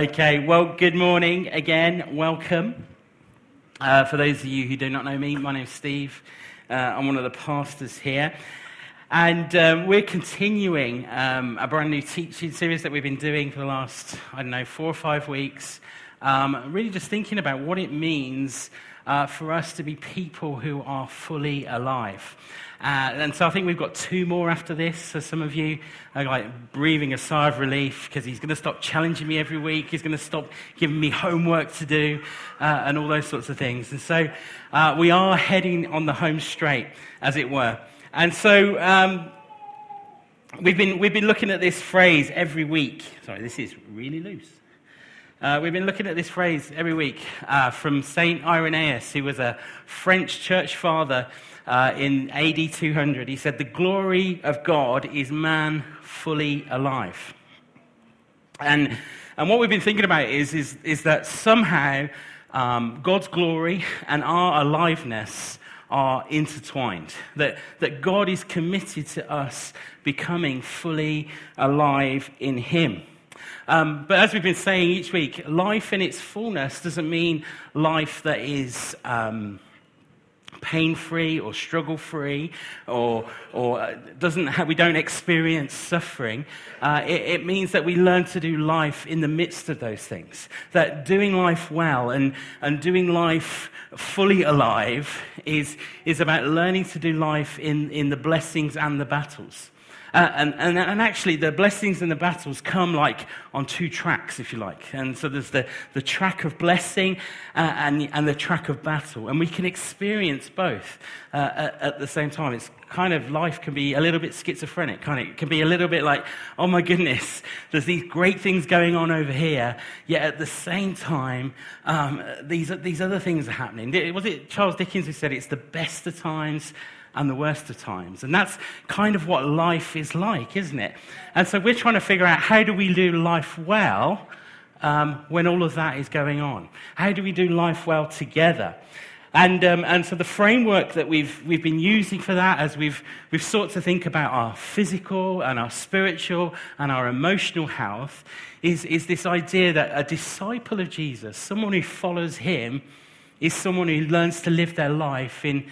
Okay, well, good morning again. Welcome. Uh, for those of you who do not know me, my name's Steve. Uh, I'm one of the pastors here. And um, we're continuing um, a brand new teaching series that we've been doing for the last, I don't know, four or five weeks. Um, really just thinking about what it means uh, for us to be people who are fully alive. Uh, and so I think we've got two more after this. So some of you are like breathing a sigh of relief because he's going to stop challenging me every week. He's going to stop giving me homework to do uh, and all those sorts of things. And so uh, we are heading on the home straight, as it were. And so um, we've, been, we've been looking at this phrase every week. Sorry, this is really loose. Uh, we've been looking at this phrase every week uh, from St. Irenaeus, who was a French church father uh, in AD 200. He said, The glory of God is man fully alive. And, and what we've been thinking about is, is, is that somehow um, God's glory and our aliveness are intertwined. That, that God is committed to us becoming fully alive in Him. Um, but as we've been saying each week, life in its fullness doesn't mean life that is. Um, pain free or struggle free or, or uh, doesn't have, we don't experience suffering, uh, it, it, means that we learn to do life in the midst of those things. That doing life well and, and doing life fully alive is, is about learning to do life in, in the blessings and the battles. Uh, and, and, and, actually, the blessings and the battles come like on two tracks, if you like. And so there's the, the track of blessing uh, and, and the track of battle. And we can experience both uh, at, at, the same time. It's kind of life can be a little bit schizophrenic, kind of. It can be a little bit like, oh my goodness, there's these great things going on over here, yet at the same time, um, these, these other things are happening. Was it Charles Dickens who said it's the best of times? And the worst of times. And that's kind of what life is like, isn't it? And so we're trying to figure out how do we do life well um, when all of that is going on? How do we do life well together? And, um, and so the framework that we've, we've been using for that as we've, we've sought to think about our physical and our spiritual and our emotional health is, is this idea that a disciple of Jesus, someone who follows him, is someone who learns to live their life in,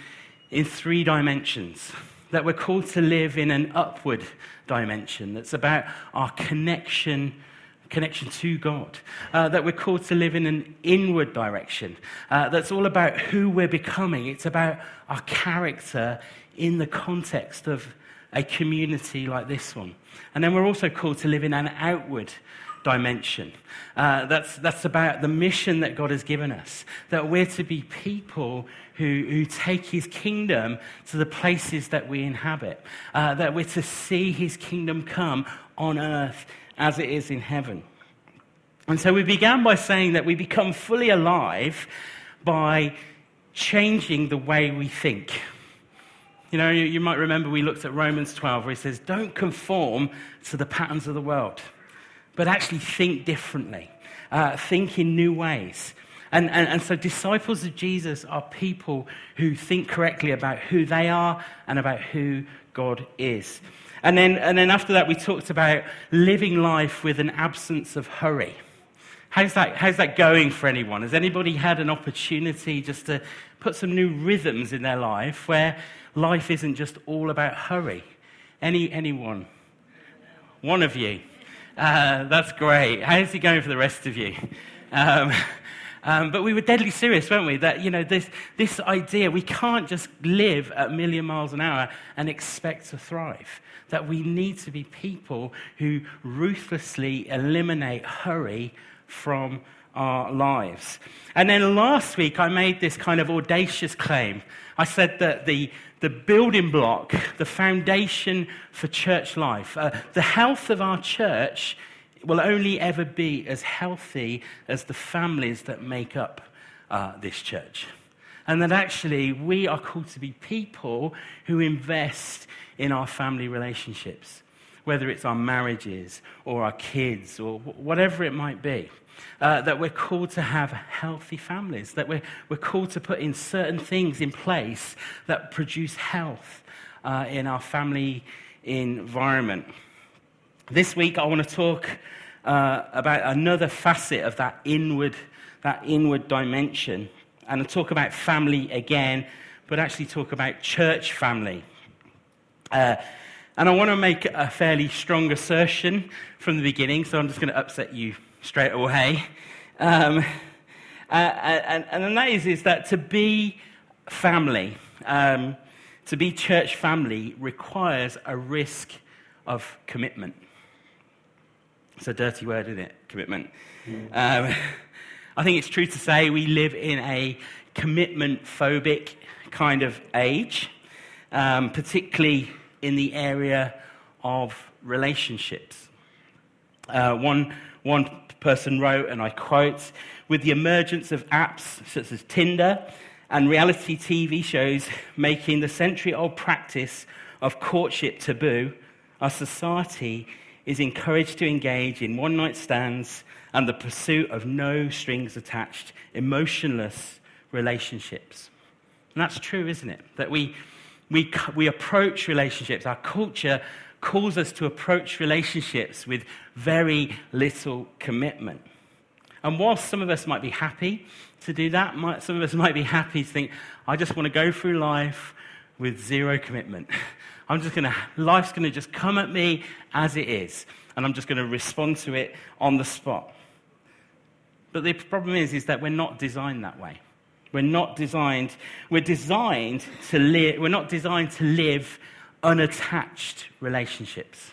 in three dimensions. That we're called to live in an upward dimension that's about our connection connection to God. Uh, that we're called to live in an inward direction. Uh, that's all about who we're becoming. It's about our character in the context of a community like this one. And then we're also called to live in an outward dimension. Uh, that's, that's about the mission that God has given us. That we're to be people who, who take his kingdom to the places that we inhabit, uh, that we're to see his kingdom come on earth as it is in heaven. And so we began by saying that we become fully alive by changing the way we think. You know, you, you might remember we looked at Romans 12 where it says, Don't conform to the patterns of the world, but actually think differently, uh, think in new ways. And, and, and so, disciples of Jesus are people who think correctly about who they are and about who God is. And then, and then after that, we talked about living life with an absence of hurry. How's that, how's that going for anyone? Has anybody had an opportunity just to put some new rhythms in their life where life isn't just all about hurry? Any, anyone? One of you. Uh, that's great. How's it going for the rest of you? Um, um, but we were deadly serious, weren't we? That, you know, this, this idea, we can't just live at a million miles an hour and expect to thrive. That we need to be people who ruthlessly eliminate hurry from our lives. And then last week, I made this kind of audacious claim. I said that the, the building block, the foundation for church life, uh, the health of our church will only ever be as healthy as the families that make up uh, this church. And that actually we are called to be people who invest in our family relationships, whether it's our marriages or our kids or whatever it might be. Uh, that we're called to have healthy families, that we're, we're called to put in certain things in place that produce health uh, in our family environment. This week, I want to talk uh, about another facet of that inward, that inward dimension. And I'll talk about family again, but actually talk about church family. Uh, and I want to make a fairly strong assertion from the beginning, so I'm just going to upset you straight away. Um, uh, and, and that is, is that to be family, um, to be church family, requires a risk of commitment. It's a dirty word, isn't it? Commitment. Mm. Um, I think it's true to say we live in a commitment phobic kind of age, um, particularly in the area of relationships. Uh, one, one person wrote, and I quote, with the emergence of apps such as Tinder and reality TV shows making the century old practice of courtship taboo, our society is encouraged to engage in one night stands and the pursuit of no strings attached, emotionless relationships. And that's true, isn't it? That we, we, we approach relationships, our culture calls us to approach relationships with very little commitment. And whilst some of us might be happy to do that, might, some of us might be happy to think, I just want to go through life with zero commitment. I'm just going to, life's going to just come at me as it is, and I'm just going to respond to it on the spot. But the problem is, is that we're not designed that way. We're not designed, we're designed to live, we're not designed to live unattached relationships.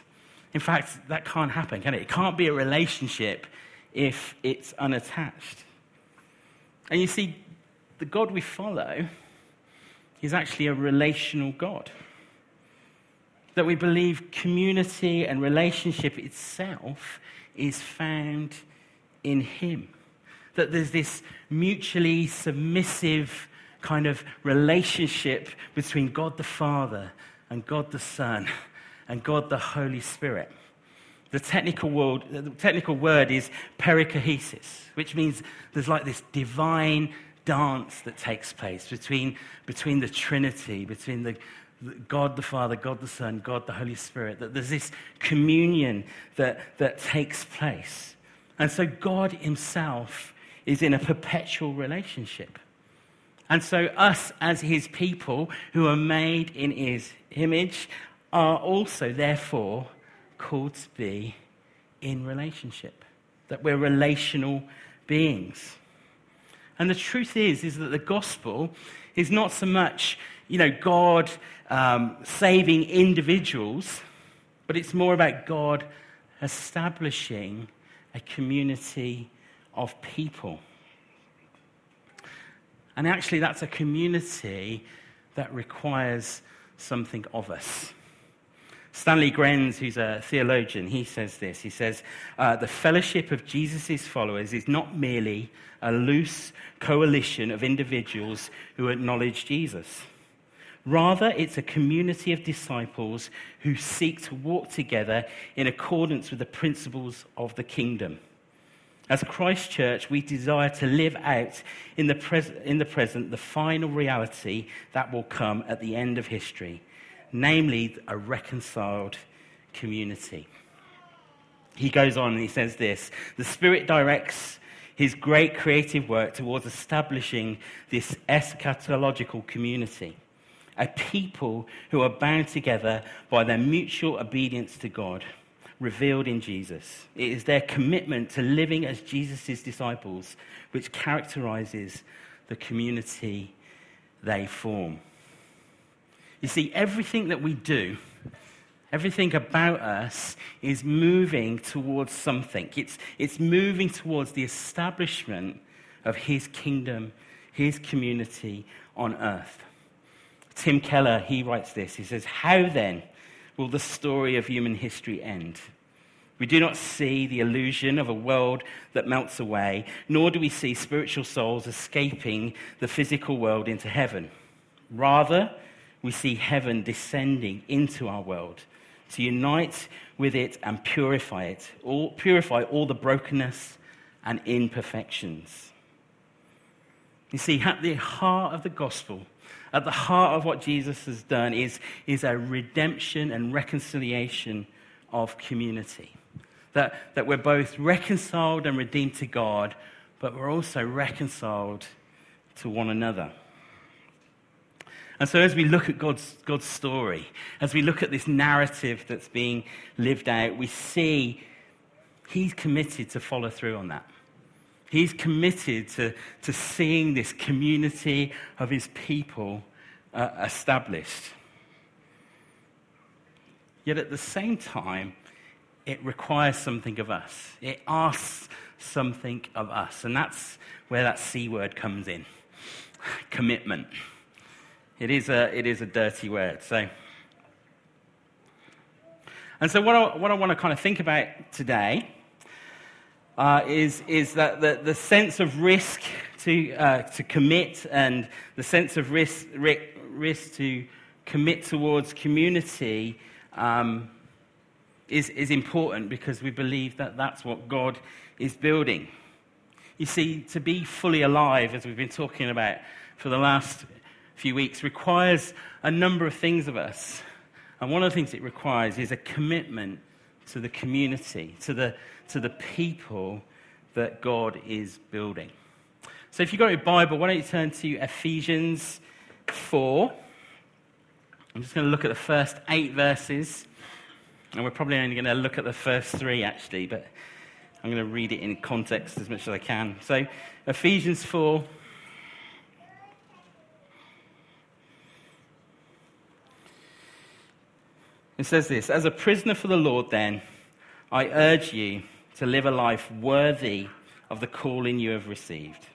In fact, that can't happen, can it? It can't be a relationship if it's unattached. And you see, the God we follow is actually a relational God. That we believe community and relationship itself is found in Him. That there's this mutually submissive kind of relationship between God the Father and God the Son and God the Holy Spirit. The technical, word, the technical word is perichoresis, which means there's like this divine dance that takes place between, between the Trinity, between the, God the Father, God the Son, God the Holy Spirit, that there's this communion that, that takes place. And so God Himself is in a perpetual relationship. And so, us as His people who are made in His image are also, therefore, called to be in relationship, that we're relational beings. And the truth is, is that the gospel is not so much, you know, God um, saving individuals, but it's more about God establishing a community of people. And actually, that's a community that requires something of us. Stanley Grenz, who's a theologian, he says this. He says, uh, The fellowship of Jesus' followers is not merely a loose coalition of individuals who acknowledge Jesus. Rather, it's a community of disciples who seek to walk together in accordance with the principles of the kingdom. As Christ Church, we desire to live out in the, pres- in the present the final reality that will come at the end of history, namely a reconciled community. He goes on and he says this The Spirit directs his great creative work towards establishing this eschatological community, a people who are bound together by their mutual obedience to God revealed in Jesus. It is their commitment to living as Jesus' disciples which characterizes the community they form. You see, everything that we do, everything about us is moving towards something. It's, it's moving towards the establishment of His kingdom, His community on earth. Tim Keller, he writes this. He says, How then? will the story of human history end. We do not see the illusion of a world that melts away, nor do we see spiritual souls escaping the physical world into heaven. Rather, we see heaven descending into our world to unite with it and purify it, all, purify all the brokenness and imperfections. You see, at the heart of the gospel at the heart of what Jesus has done is, is a redemption and reconciliation of community. that, that we're both reconciled and redeemed to God, but we're also reconciled to one another. And so, as we look at God's, God's story, as we look at this narrative that's being lived out, we see He's committed to follow through on that. He's committed to, to seeing this community of His people uh, established. Yet at the same time, it requires something of us. It asks something of us. And that's where that C word comes in commitment. It is a, it is a dirty word. So, and so, what I, what I want to kind of think about today uh, is, is that the, the sense of risk to, uh, to commit and the sense of risk, risk to commit towards community um, is, is important because we believe that that's what God is building. You see, to be fully alive, as we've been talking about for the last few weeks, requires a number of things of us. And one of the things it requires is a commitment to the community, to the, to the people that God is building. So if you've got your Bible, why don't you turn to Ephesians 4. I'm just going to look at the first eight verses. And we're probably only going to look at the first three, actually, but I'm going to read it in context as much as I can. So, Ephesians 4. It says this As a prisoner for the Lord, then, I urge you to live a life worthy of the calling you have received.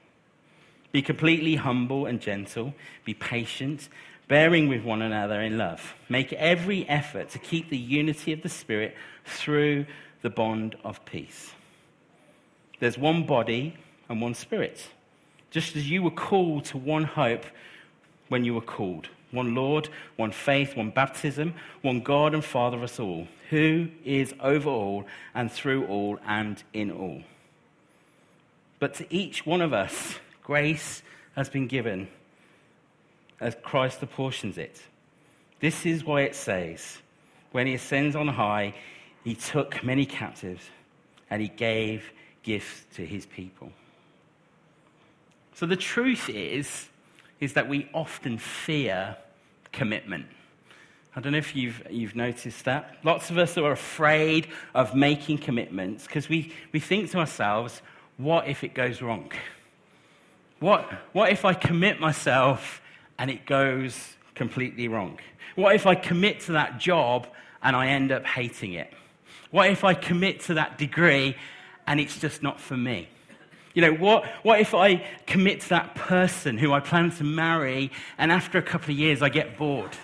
Be completely humble and gentle, be patient, bearing with one another in love. Make every effort to keep the unity of the Spirit through the bond of peace. There's one body and one Spirit, just as you were called to one hope when you were called one Lord, one faith, one baptism, one God and Father of us all, who is over all and through all and in all. But to each one of us, grace has been given as Christ apportions it. This is why it says, when he ascends on high, he took many captives and he gave gifts to his people. So the truth is, is that we often fear commitment. I don't know if you've, you've noticed that. Lots of us are afraid of making commitments because we, we think to ourselves, what if it goes wrong? What, what if I commit myself and it goes completely wrong? What if I commit to that job and I end up hating it? What if I commit to that degree and it's just not for me? You know, what, what if I commit to that person who I plan to marry and after a couple of years I get bored?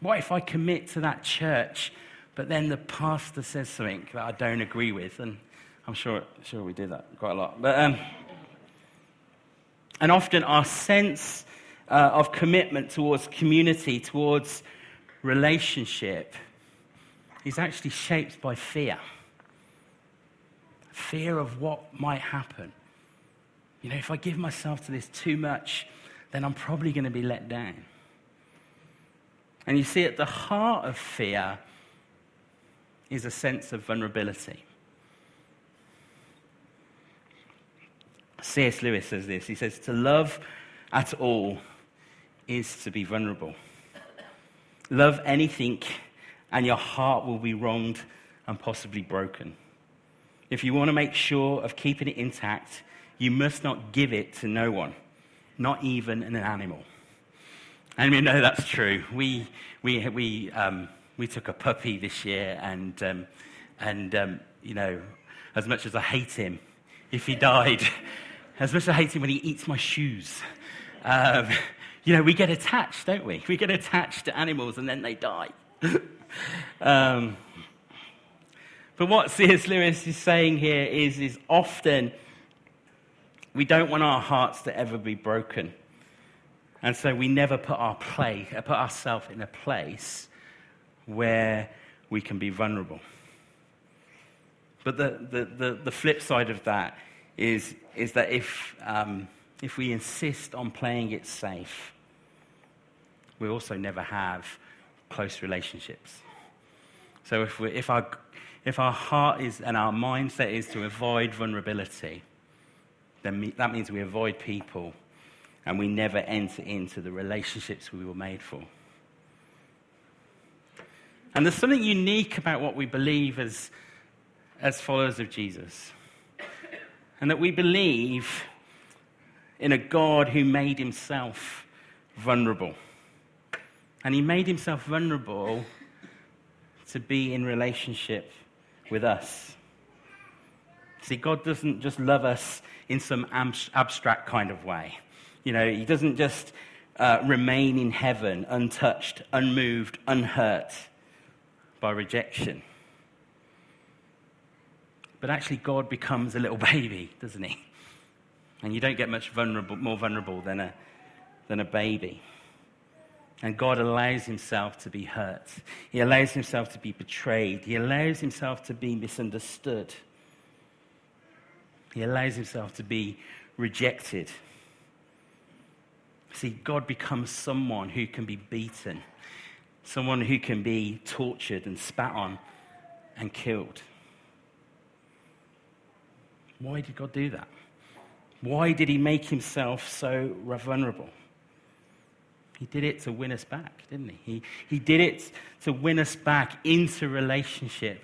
What if I commit to that church, but then the pastor says something that I don't agree with? And I'm sure, sure we do that quite a lot. But, um, and often our sense uh, of commitment towards community, towards relationship, is actually shaped by fear fear of what might happen. You know, if I give myself to this too much, then I'm probably going to be let down. And you see, at the heart of fear is a sense of vulnerability. C.S. Lewis says this. He says, To love at all is to be vulnerable. Love anything, and your heart will be wronged and possibly broken. If you want to make sure of keeping it intact, you must not give it to no one, not even an animal. And we know that's true. We, we, we, um, we took a puppy this year, and, um, and um, you know, as much as I hate him, if he died, as much as I hate him when he eats my shoes, um, you know, we get attached, don't we? We get attached to animals and then they die. but what C.S. Lewis is saying here is, is often we don't want our hearts to ever be broken. And so we never put, our play, put ourselves in a place where we can be vulnerable. But the, the, the, the flip side of that is, is that if, um, if we insist on playing it safe, we also never have close relationships. So if, we, if, our, if our heart is and our mindset is to avoid vulnerability, then that means we avoid people and we never enter into the relationships we were made for. And there's something unique about what we believe as, as followers of Jesus. And that we believe in a God who made himself vulnerable. And he made himself vulnerable to be in relationship with us. See, God doesn't just love us in some abstract kind of way. You know, He doesn't just uh, remain in heaven untouched, unmoved, unhurt by rejection. But actually, God becomes a little baby, doesn't He? And you don't get much vulnerable, more vulnerable than a, than a baby. And God allows himself to be hurt. He allows himself to be betrayed. He allows himself to be misunderstood. He allows himself to be rejected. See, God becomes someone who can be beaten, someone who can be tortured and spat on and killed. Why did God do that? Why did he make himself so vulnerable? He did it to win us back, didn't he? He, he did it to win us back into relationship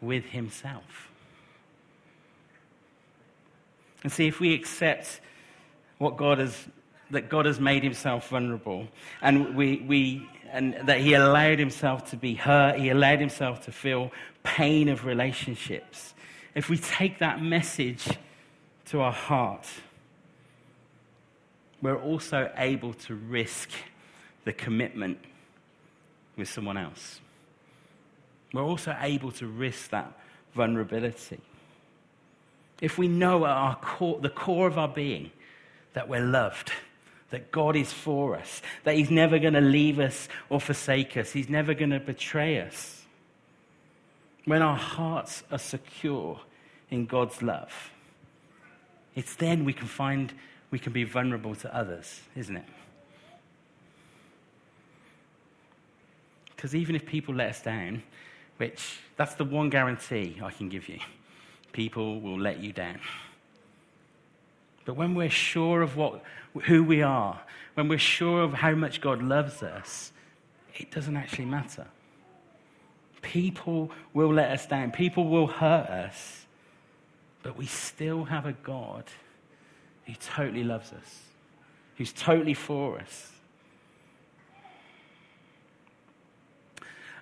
with himself. And see, if we accept what God has, that God has made himself vulnerable, and, we, we, and that he allowed himself to be hurt, he allowed himself to feel pain of relationships, if we take that message to our heart, we're also able to risk the commitment with someone else. We're also able to risk that vulnerability. If we know at our core, the core of our being that we're loved, that God is for us, that He's never going to leave us or forsake us, He's never going to betray us. When our hearts are secure in God's love, it's then we can find we can be vulnerable to others, isn't it? Because even if people let us down, which that's the one guarantee I can give you people will let you down. But when we're sure of what, who we are, when we're sure of how much God loves us, it doesn't actually matter. People will let us down, people will hurt us, but we still have a God who totally loves us, who's totally for us.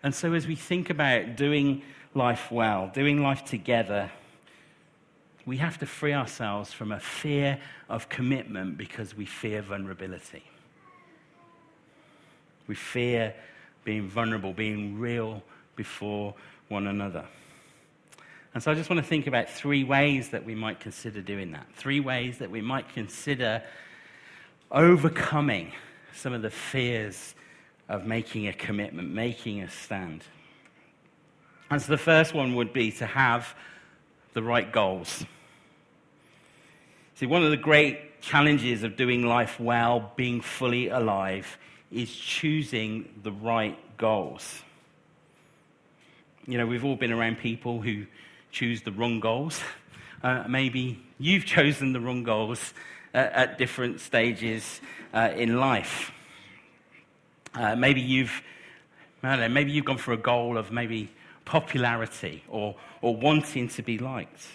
And so, as we think about doing life well, doing life together, we have to free ourselves from a fear of commitment because we fear vulnerability. We fear being vulnerable, being real before one another. And so I just want to think about three ways that we might consider doing that. Three ways that we might consider overcoming some of the fears of making a commitment, making a stand. And so the first one would be to have the right goals. See, one of the great challenges of doing life well, being fully alive, is choosing the right goals. You know, we've all been around people who choose the wrong goals. Uh, maybe you've chosen the wrong goals uh, at different stages uh, in life. Uh, maybe you've, know, maybe you've gone for a goal of maybe popularity or, or wanting to be liked.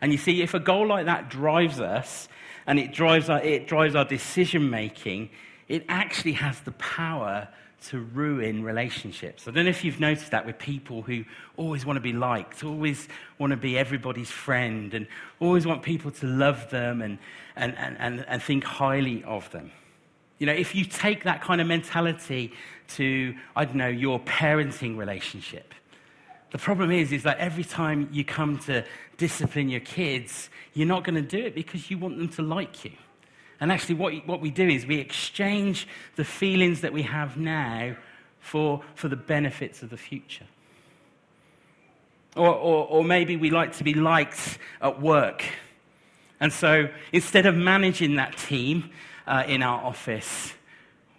And you see, if a goal like that drives us and it drives our, it drives our decision making, it actually has the power to ruin relationships. I don't know if you've noticed that with people who always want to be liked, always want to be everybody's friend, and always want people to love them and, and, and, and, and think highly of them. You know, if you take that kind of mentality to, I don't know, your parenting relationship, the problem is, is that every time you come to discipline your kids, you're not going to do it because you want them to like you. And actually, what, what we do is we exchange the feelings that we have now for, for the benefits of the future. Or, or, or maybe we like to be liked at work. And so instead of managing that team, uh, in our office,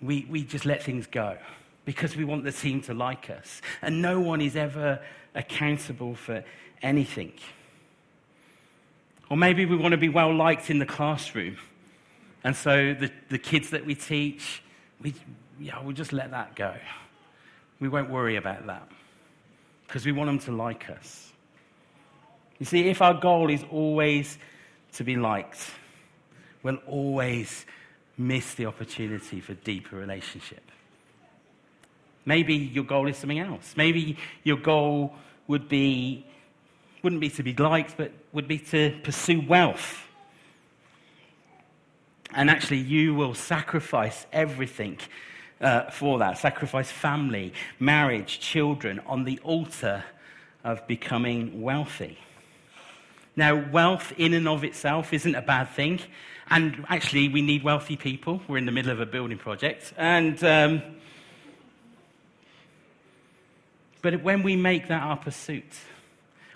we, we just let things go because we want the team to like us. And no one is ever accountable for anything. Or maybe we want to be well liked in the classroom. And so the, the kids that we teach, we, yeah, we'll just let that go. We won't worry about that because we want them to like us. You see, if our goal is always to be liked, we'll always miss the opportunity for deeper relationship. Maybe your goal is something else. Maybe your goal would be, wouldn't be to be liked, but would be to pursue wealth. And actually, you will sacrifice everything uh, for that. Sacrifice family, marriage, children on the altar of becoming wealthy. Now, wealth in and of itself isn't a bad thing. And actually, we need wealthy people. We're in the middle of a building project. And, um, but when we make that our pursuit,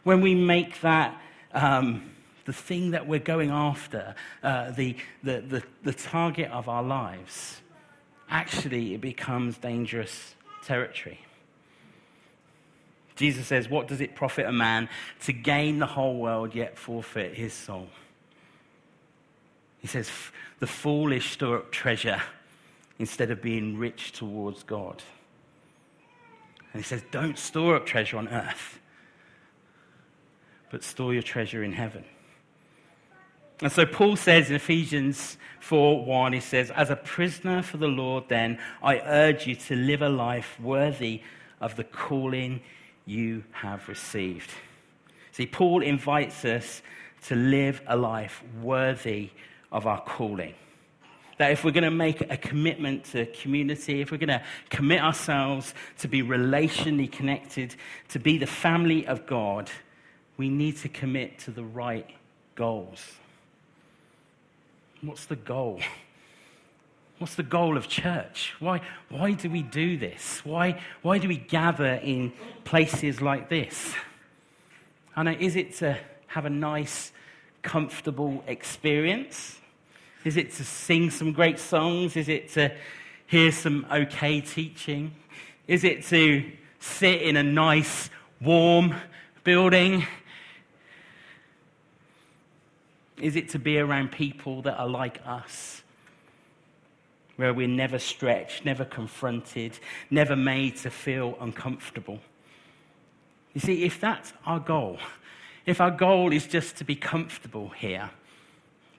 when we make that um, the thing that we're going after, uh, the, the, the, the target of our lives, actually it becomes dangerous territory. Jesus says, What does it profit a man to gain the whole world yet forfeit his soul? He says, The foolish store up treasure instead of being rich towards God. And he says, Don't store up treasure on earth, but store your treasure in heaven. And so Paul says in Ephesians 4 1, he says, As a prisoner for the Lord, then, I urge you to live a life worthy of the calling you have received. See, Paul invites us to live a life worthy of our calling. That if we're going to make a commitment to community, if we're going to commit ourselves to be relationally connected, to be the family of God, we need to commit to the right goals. What's the goal? What's the goal of church? Why, why do we do this? Why, why do we gather in places like this? I know, is it to have a nice, comfortable experience? Is it to sing some great songs? Is it to hear some okay teaching? Is it to sit in a nice, warm building is it to be around people that are like us? Where we're never stretched, never confronted, never made to feel uncomfortable. You see, if that's our goal, if our goal is just to be comfortable here,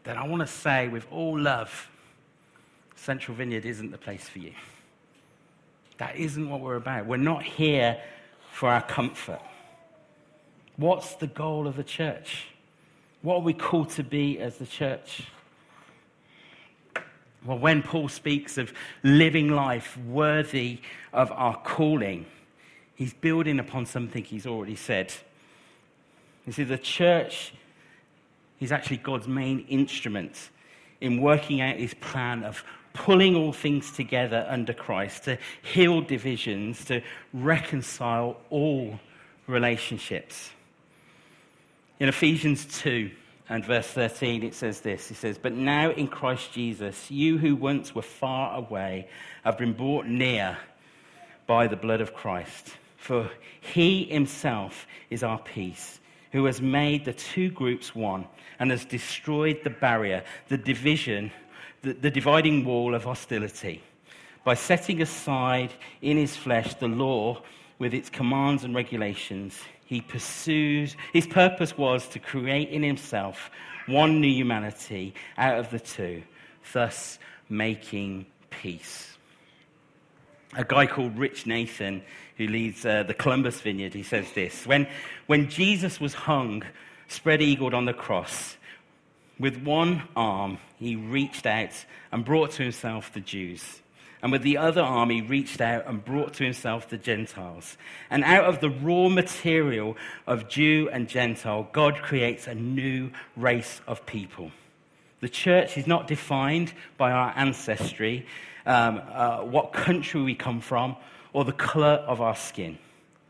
then I want to say with all love, Central Vineyard isn't the place for you. That isn't what we're about. We're not here for our comfort. What's the goal of the church? What are we called to be as the church? Well, when Paul speaks of living life worthy of our calling, he's building upon something he's already said. You see, the church is actually God's main instrument in working out his plan of pulling all things together under Christ to heal divisions, to reconcile all relationships. In Ephesians 2 and verse 13, it says this It says, But now in Christ Jesus, you who once were far away have been brought near by the blood of Christ. For he himself is our peace, who has made the two groups one and has destroyed the barrier, the division, the, the dividing wall of hostility, by setting aside in his flesh the law with its commands and regulations he pursued, his purpose was to create in himself one new humanity out of the two, thus making peace. A guy called Rich Nathan, who leads uh, the Columbus Vineyard, he says this when, when Jesus was hung, spread eagled on the cross, with one arm he reached out and brought to himself the Jews and with the other army reached out and brought to himself the Gentiles. And out of the raw material of Jew and Gentile, God creates a new race of people. The church is not defined by our ancestry, um, uh, what country we come from, or the color of our skin.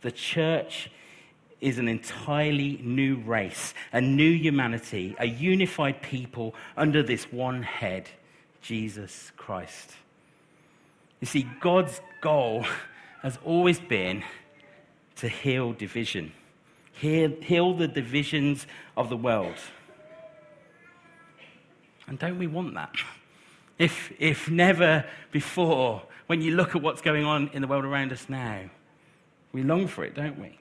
The church is an entirely new race, a new humanity, a unified people under this one head, Jesus Christ. You see, God's goal has always been to heal division. heal, heal the divisions of the world. And don't we want that? If, if never before, when you look at what's going on in the world around us now, we long for it, don't we?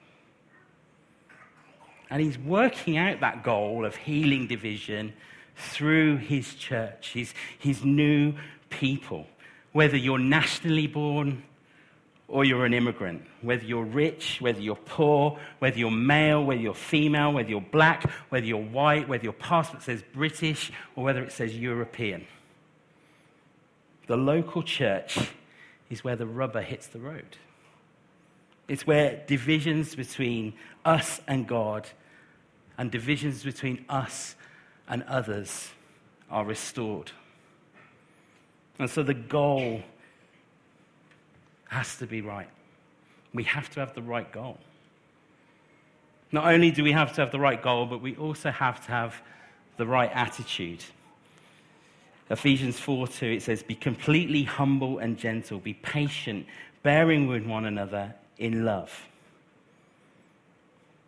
And he's working out that goal of healing division through his church, his, his new people. Whether you're nationally born or you're an immigrant, whether you're rich, whether you're poor, whether you're male, whether you're female, whether you're black, whether you're white, whether your passport says British, or whether it says European. The local church is where the rubber hits the road. It's where divisions between us and God and divisions between us and others are restored. And so the goal has to be right. We have to have the right goal. Not only do we have to have the right goal, but we also have to have the right attitude. Ephesians 4 2, it says, Be completely humble and gentle, be patient, bearing with one another in love.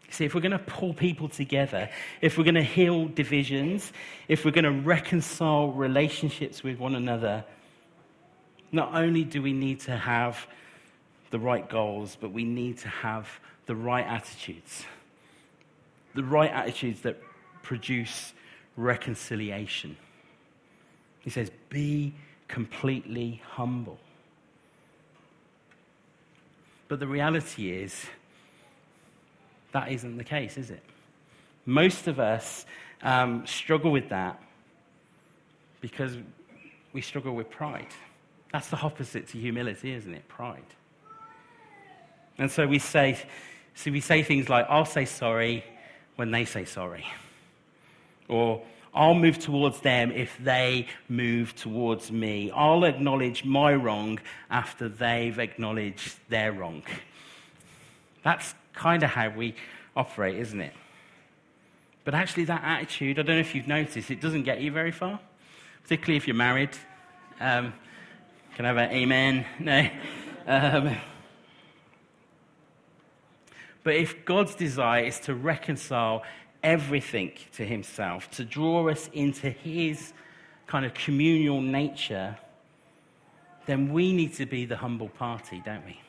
See, if we're going to pull people together, if we're going to heal divisions, if we're going to reconcile relationships with one another, not only do we need to have the right goals, but we need to have the right attitudes. The right attitudes that produce reconciliation. He says, be completely humble. But the reality is, that isn't the case, is it? Most of us um, struggle with that because we struggle with pride. That's the opposite to humility, isn't it? Pride. And so we say, so we say things like, I'll say sorry when they say sorry. Or I'll move towards them if they move towards me. I'll acknowledge my wrong after they've acknowledged their wrong. That's kind of how we operate, isn't it? But actually, that attitude, I don't know if you've noticed, it doesn't get you very far, particularly if you're married. Um, can I have an amen? No. Um, but if God's desire is to reconcile everything to Himself, to draw us into His kind of communal nature, then we need to be the humble party, don't we?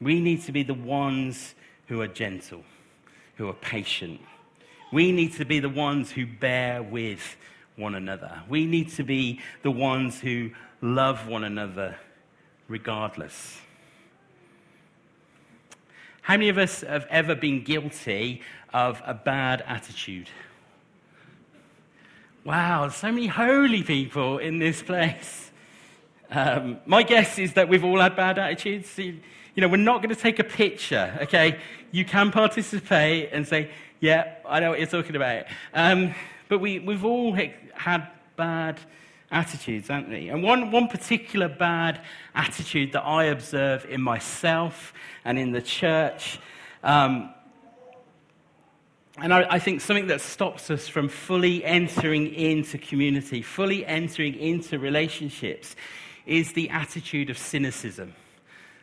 We need to be the ones who are gentle, who are patient. We need to be the ones who bear with one another. We need to be the ones who love one another regardless. How many of us have ever been guilty of a bad attitude? Wow, so many holy people in this place. Um, my guess is that we've all had bad attitudes. You know, we're not going to take a picture, okay? You can participate and say, yeah, I know what you're talking about. Um, but we, we've all had bad attitudes, haven't we? And one, one particular bad attitude that I observe in myself and in the church, um, and I, I, think something that stops us from fully entering into community, fully entering into relationships, is the attitude of cynicism.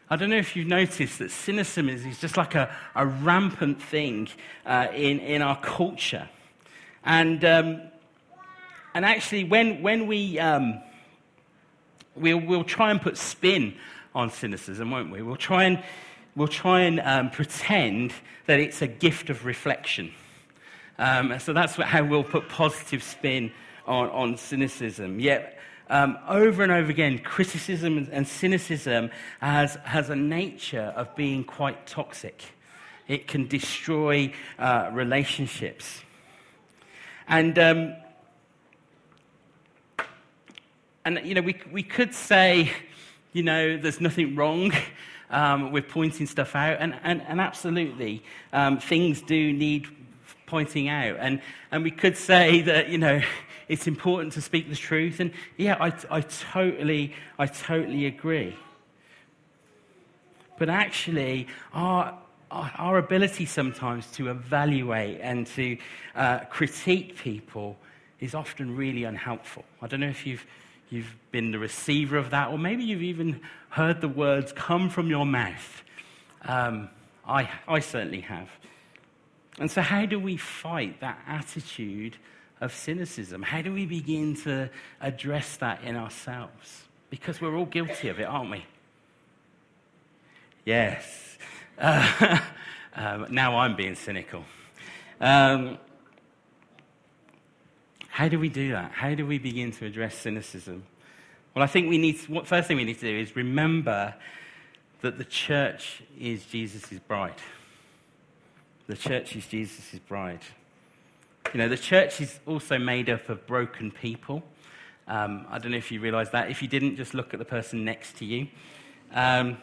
I don't know if you've noticed that cynicism is, is just like a, a rampant thing uh, in, in our culture. And um, and actually, when, when we, um, we'll, we'll try and put spin on cynicism, won't we? We'll try and, we'll try and um, pretend that it's a gift of reflection. Um, so that's how we'll put positive spin on, on cynicism. Yet, um, over and over again, criticism and cynicism has, has a nature of being quite toxic. It can destroy uh, relationships. And um, and, you know, we, we could say, you know, there's nothing wrong um, with pointing stuff out. And, and, and absolutely, um, things do need pointing out. And, and we could say that, you know, it's important to speak the truth. And yeah, I, I, totally, I totally agree. But actually, our, our ability sometimes to evaluate and to uh, critique people is often really unhelpful. I don't know if you've you've been the receiver of that, or maybe you've even heard the words come from your mouth. Um, I, I certainly have. And so, how do we fight that attitude of cynicism? How do we begin to address that in ourselves? Because we're all guilty of it, aren't we? Yes. Uh, um, now I'm being cynical. Um, how do we do that? How do we begin to address cynicism? Well, I think we need, to, what first thing we need to do is remember that the church is Jesus' bride. The church is Jesus' bride. You know, the church is also made up of broken people. Um, I don't know if you realize that. If you didn't, just look at the person next to you. Um,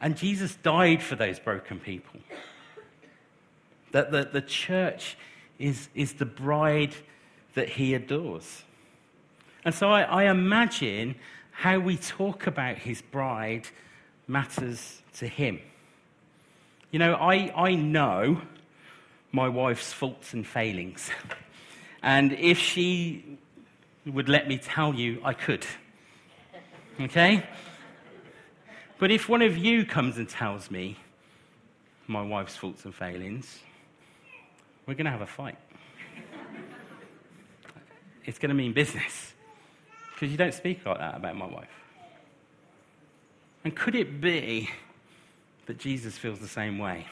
and Jesus died for those broken people. That the, the church is, is the bride that he adores. And so I, I imagine how we talk about his bride matters to him. You know, I, I know my wife's faults and failings. And if she would let me tell you, I could. Okay? But if one of you comes and tells me my wife's faults and failings, we're going to have a fight. it's going to mean business. Because you don't speak like that about my wife. And could it be that Jesus feels the same way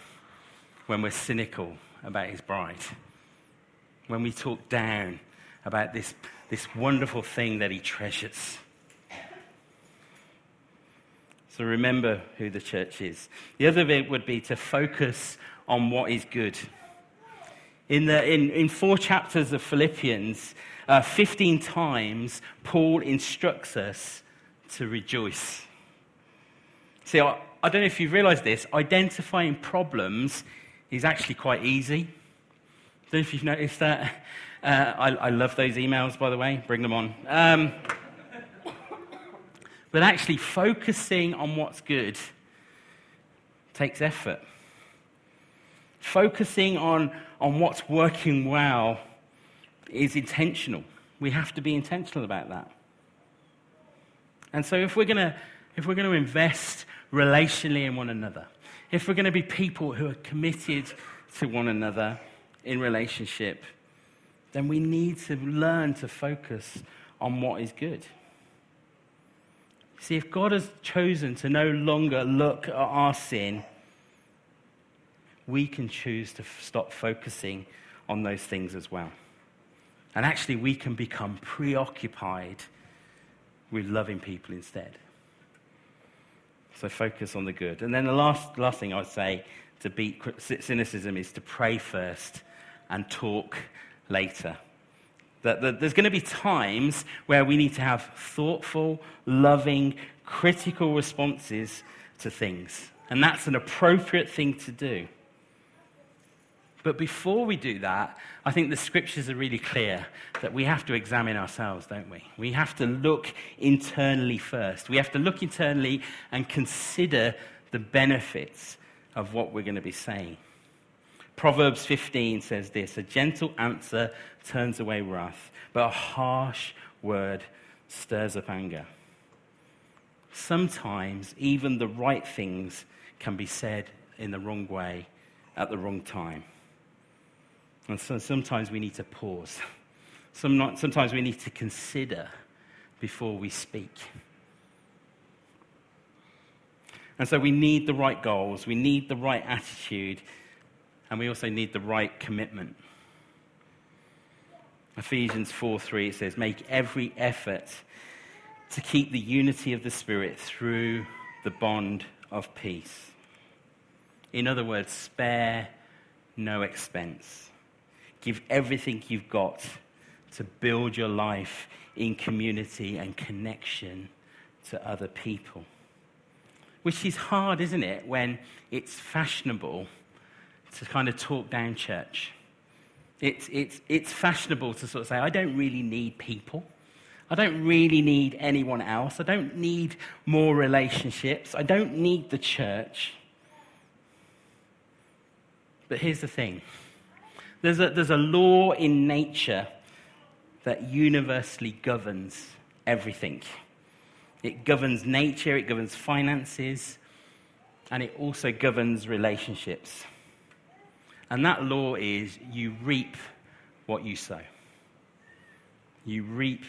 when we're cynical about his bride? When we talk down about this, this wonderful thing that he treasures? So remember who the church is. The other bit would be to focus on what is good. In, the, in, in four chapters of Philippians, uh, 15 times, Paul instructs us to rejoice. See, I, I don't know if you've realized this, identifying problems is actually quite easy. I don't know if you've noticed that. Uh, I, I, love those emails, by the way. Bring them on. Um, but actually, focusing on what's good takes effort. Focusing on, on what's working well is intentional. We have to be intentional about that. And so, if we're going to if we're going to invest relationally in one another, if we're going to be people who are committed to one another in relationship, then we need to learn to focus on what is good. See, if God has chosen to no longer look at our sin, we can choose to stop focusing on those things as well. And actually, we can become preoccupied with loving people instead. So focus on the good. And then the last, last thing I would say to beat cynicism is to pray first and talk later. That, that there's going to be times where we need to have thoughtful, loving, critical responses to things. And that's an appropriate thing to do. But before we do that, I think the scriptures are really clear that we have to examine ourselves, don't we? We have to look internally first. We have to look internally and consider the benefits of what we're going to be saying. Proverbs 15 says this A gentle answer turns away wrath, but a harsh word stirs up anger. Sometimes even the right things can be said in the wrong way at the wrong time. And so sometimes we need to pause. Some not, sometimes we need to consider before we speak. And so we need the right goals, we need the right attitude, and we also need the right commitment. Ephesians 4 3 it says, Make every effort to keep the unity of the Spirit through the bond of peace. In other words, spare no expense. Give everything you've got to build your life in community and connection to other people. Which is hard, isn't it, when it's fashionable to kind of talk down church. It's, it's, it's fashionable to sort of say, I don't really need people. I don't really need anyone else. I don't need more relationships. I don't need the church. But here's the thing there's a, there's a law in nature that universally governs everything. It governs nature, it governs finances, and it also governs relationships. And that law is you reap what you sow. You reap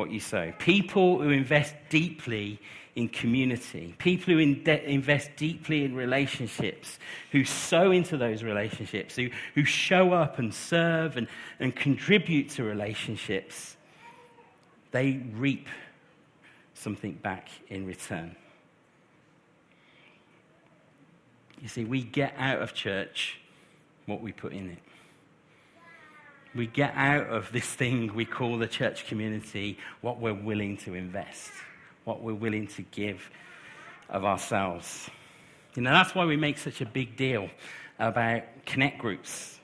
what you sow. People who invest deeply in community, people who in de- invest deeply in relationships, who sow into those relationships, who, who show up and serve and, and contribute to relationships, they reap something back in return. You see, we get out of church what we put in it. We get out of this thing we call the church community what we're willing to invest, what we're willing to give of ourselves. You know, that's why we make such a big deal about connect groups.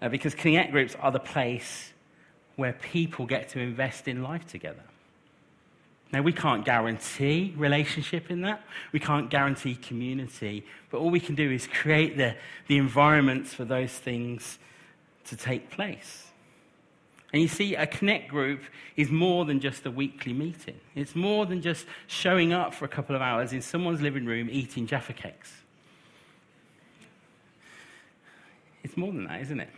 Uh, because connect groups are the place where people get to invest in life together. Now, we can't guarantee relationship in that. We can't guarantee community. But all we can do is create the, the environments for those things to take place. And you see, a connect group is more than just a weekly meeting. It's more than just showing up for a couple of hours in someone's living room eating Jaffa cakes. It's more than that, isn't it?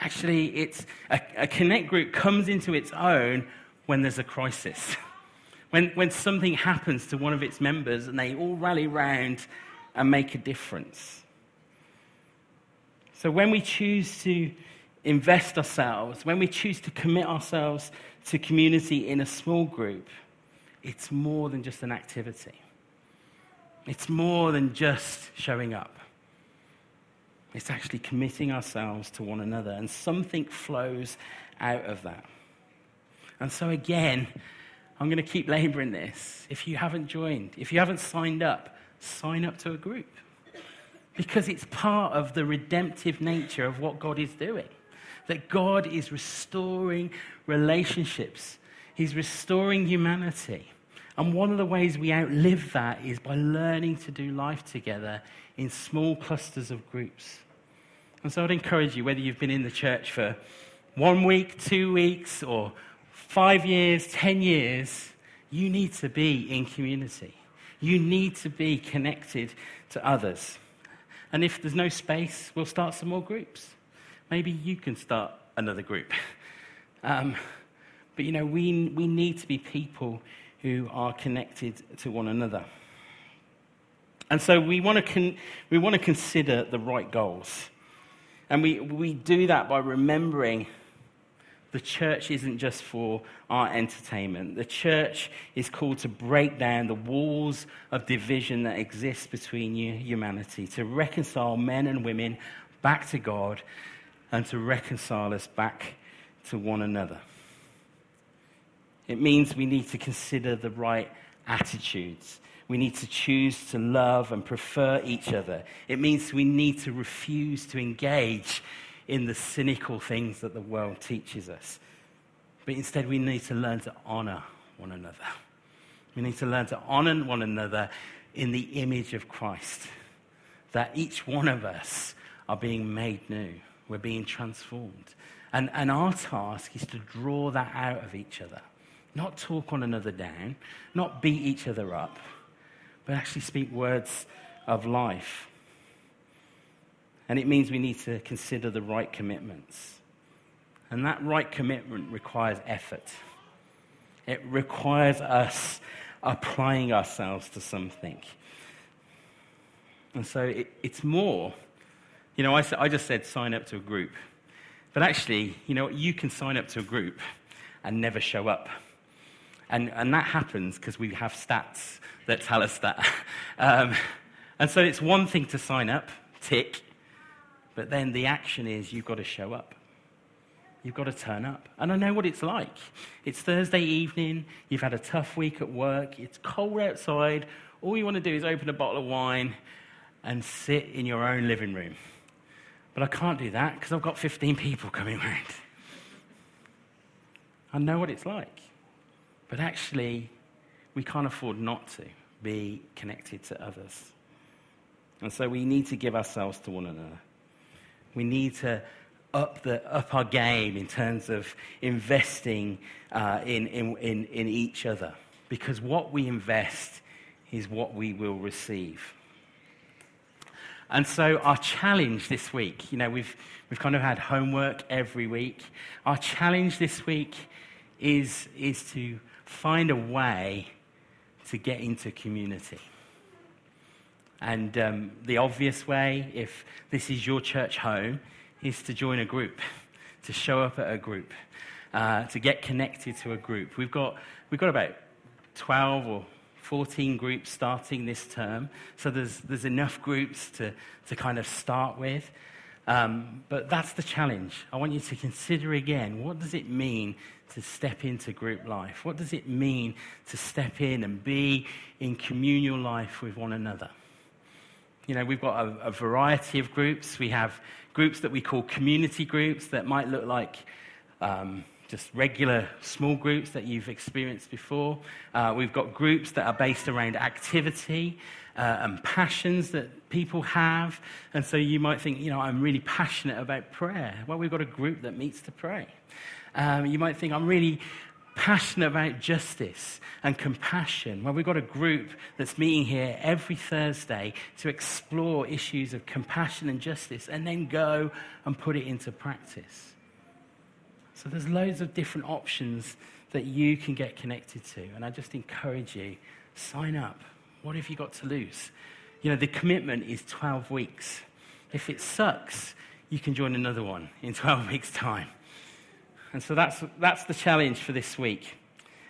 Actually, it's a, a connect group comes into its own when there's a crisis. When, when something happens to one of its members and they all rally round and make a difference. So when we choose to invest ourselves, when we choose to commit ourselves to community in a small group, it's more than just an activity. It's more than just showing up. It's actually committing ourselves to one another, and something flows out of that. And so, again, I'm going to keep laboring this. If you haven't joined, if you haven't signed up, sign up to a group. Because it's part of the redemptive nature of what God is doing. That God is restoring relationships, He's restoring humanity. And one of the ways we outlive that is by learning to do life together in small clusters of groups. And so I'd encourage you, whether you've been in the church for one week, two weeks, or five years, ten years, you need to be in community. You need to be connected to others. And if there's no space, we'll start some more groups. Maybe you can start another group. Um, but you know, we, we need to be people who are connected to one another. And so we want to, con- we want to consider the right goals. And we, we do that by remembering the church isn't just for our entertainment. The church is called to break down the walls of division that exist between humanity, to reconcile men and women back to God, and to reconcile us back to one another. It means we need to consider the right attitudes. We need to choose to love and prefer each other. It means we need to refuse to engage in the cynical things that the world teaches us. But instead, we need to learn to honor one another. We need to learn to honor one another in the image of Christ. That each one of us are being made new, we're being transformed. And, and our task is to draw that out of each other. Not talk one another down, not beat each other up, but actually speak words of life. And it means we need to consider the right commitments. And that right commitment requires effort. It requires us applying ourselves to something. And so it, it's more. You know, I, I just said sign up to a group. But actually, you know, you can sign up to a group and never show up. And, and that happens because we have stats that tell us that. Um, and so it's one thing to sign up, tick, but then the action is you've got to show up. You've got to turn up. And I know what it's like. It's Thursday evening, you've had a tough week at work, it's cold outside. All you want to do is open a bottle of wine and sit in your own living room. But I can't do that because I've got 15 people coming around. I know what it's like. But actually, we can't afford not to be connected to others. And so we need to give ourselves to one another. We need to up, the, up our game in terms of investing uh, in, in, in, in each other. Because what we invest is what we will receive. And so, our challenge this week, you know, we've, we've kind of had homework every week. Our challenge this week is, is to find a way to get into community. And um, the obvious way, if this is your church home, is to join a group, to show up at a group, uh, to get connected to a group. We've got, we've got about 12 or 14 groups starting this term. So there's, there's enough groups to, to kind of start with. Um, but that's the challenge. I want you to consider again what does it mean to step into group life? What does it mean to step in and be in communal life with one another? You know, we've got a, a variety of groups. We have groups that we call community groups that might look like um, just regular small groups that you've experienced before. Uh, we've got groups that are based around activity uh, and passions that people have. And so you might think, you know, I'm really passionate about prayer. Well, we've got a group that meets to pray. Um, you might think, I'm really passionate about justice and compassion. Well, we've got a group that's meeting here every Thursday to explore issues of compassion and justice and then go and put it into practice. So there's loads of different options that you can get connected to. And I just encourage you sign up. What have you got to lose? You know, the commitment is 12 weeks. If it sucks, you can join another one in 12 weeks' time. And so that's, that's the challenge for this week.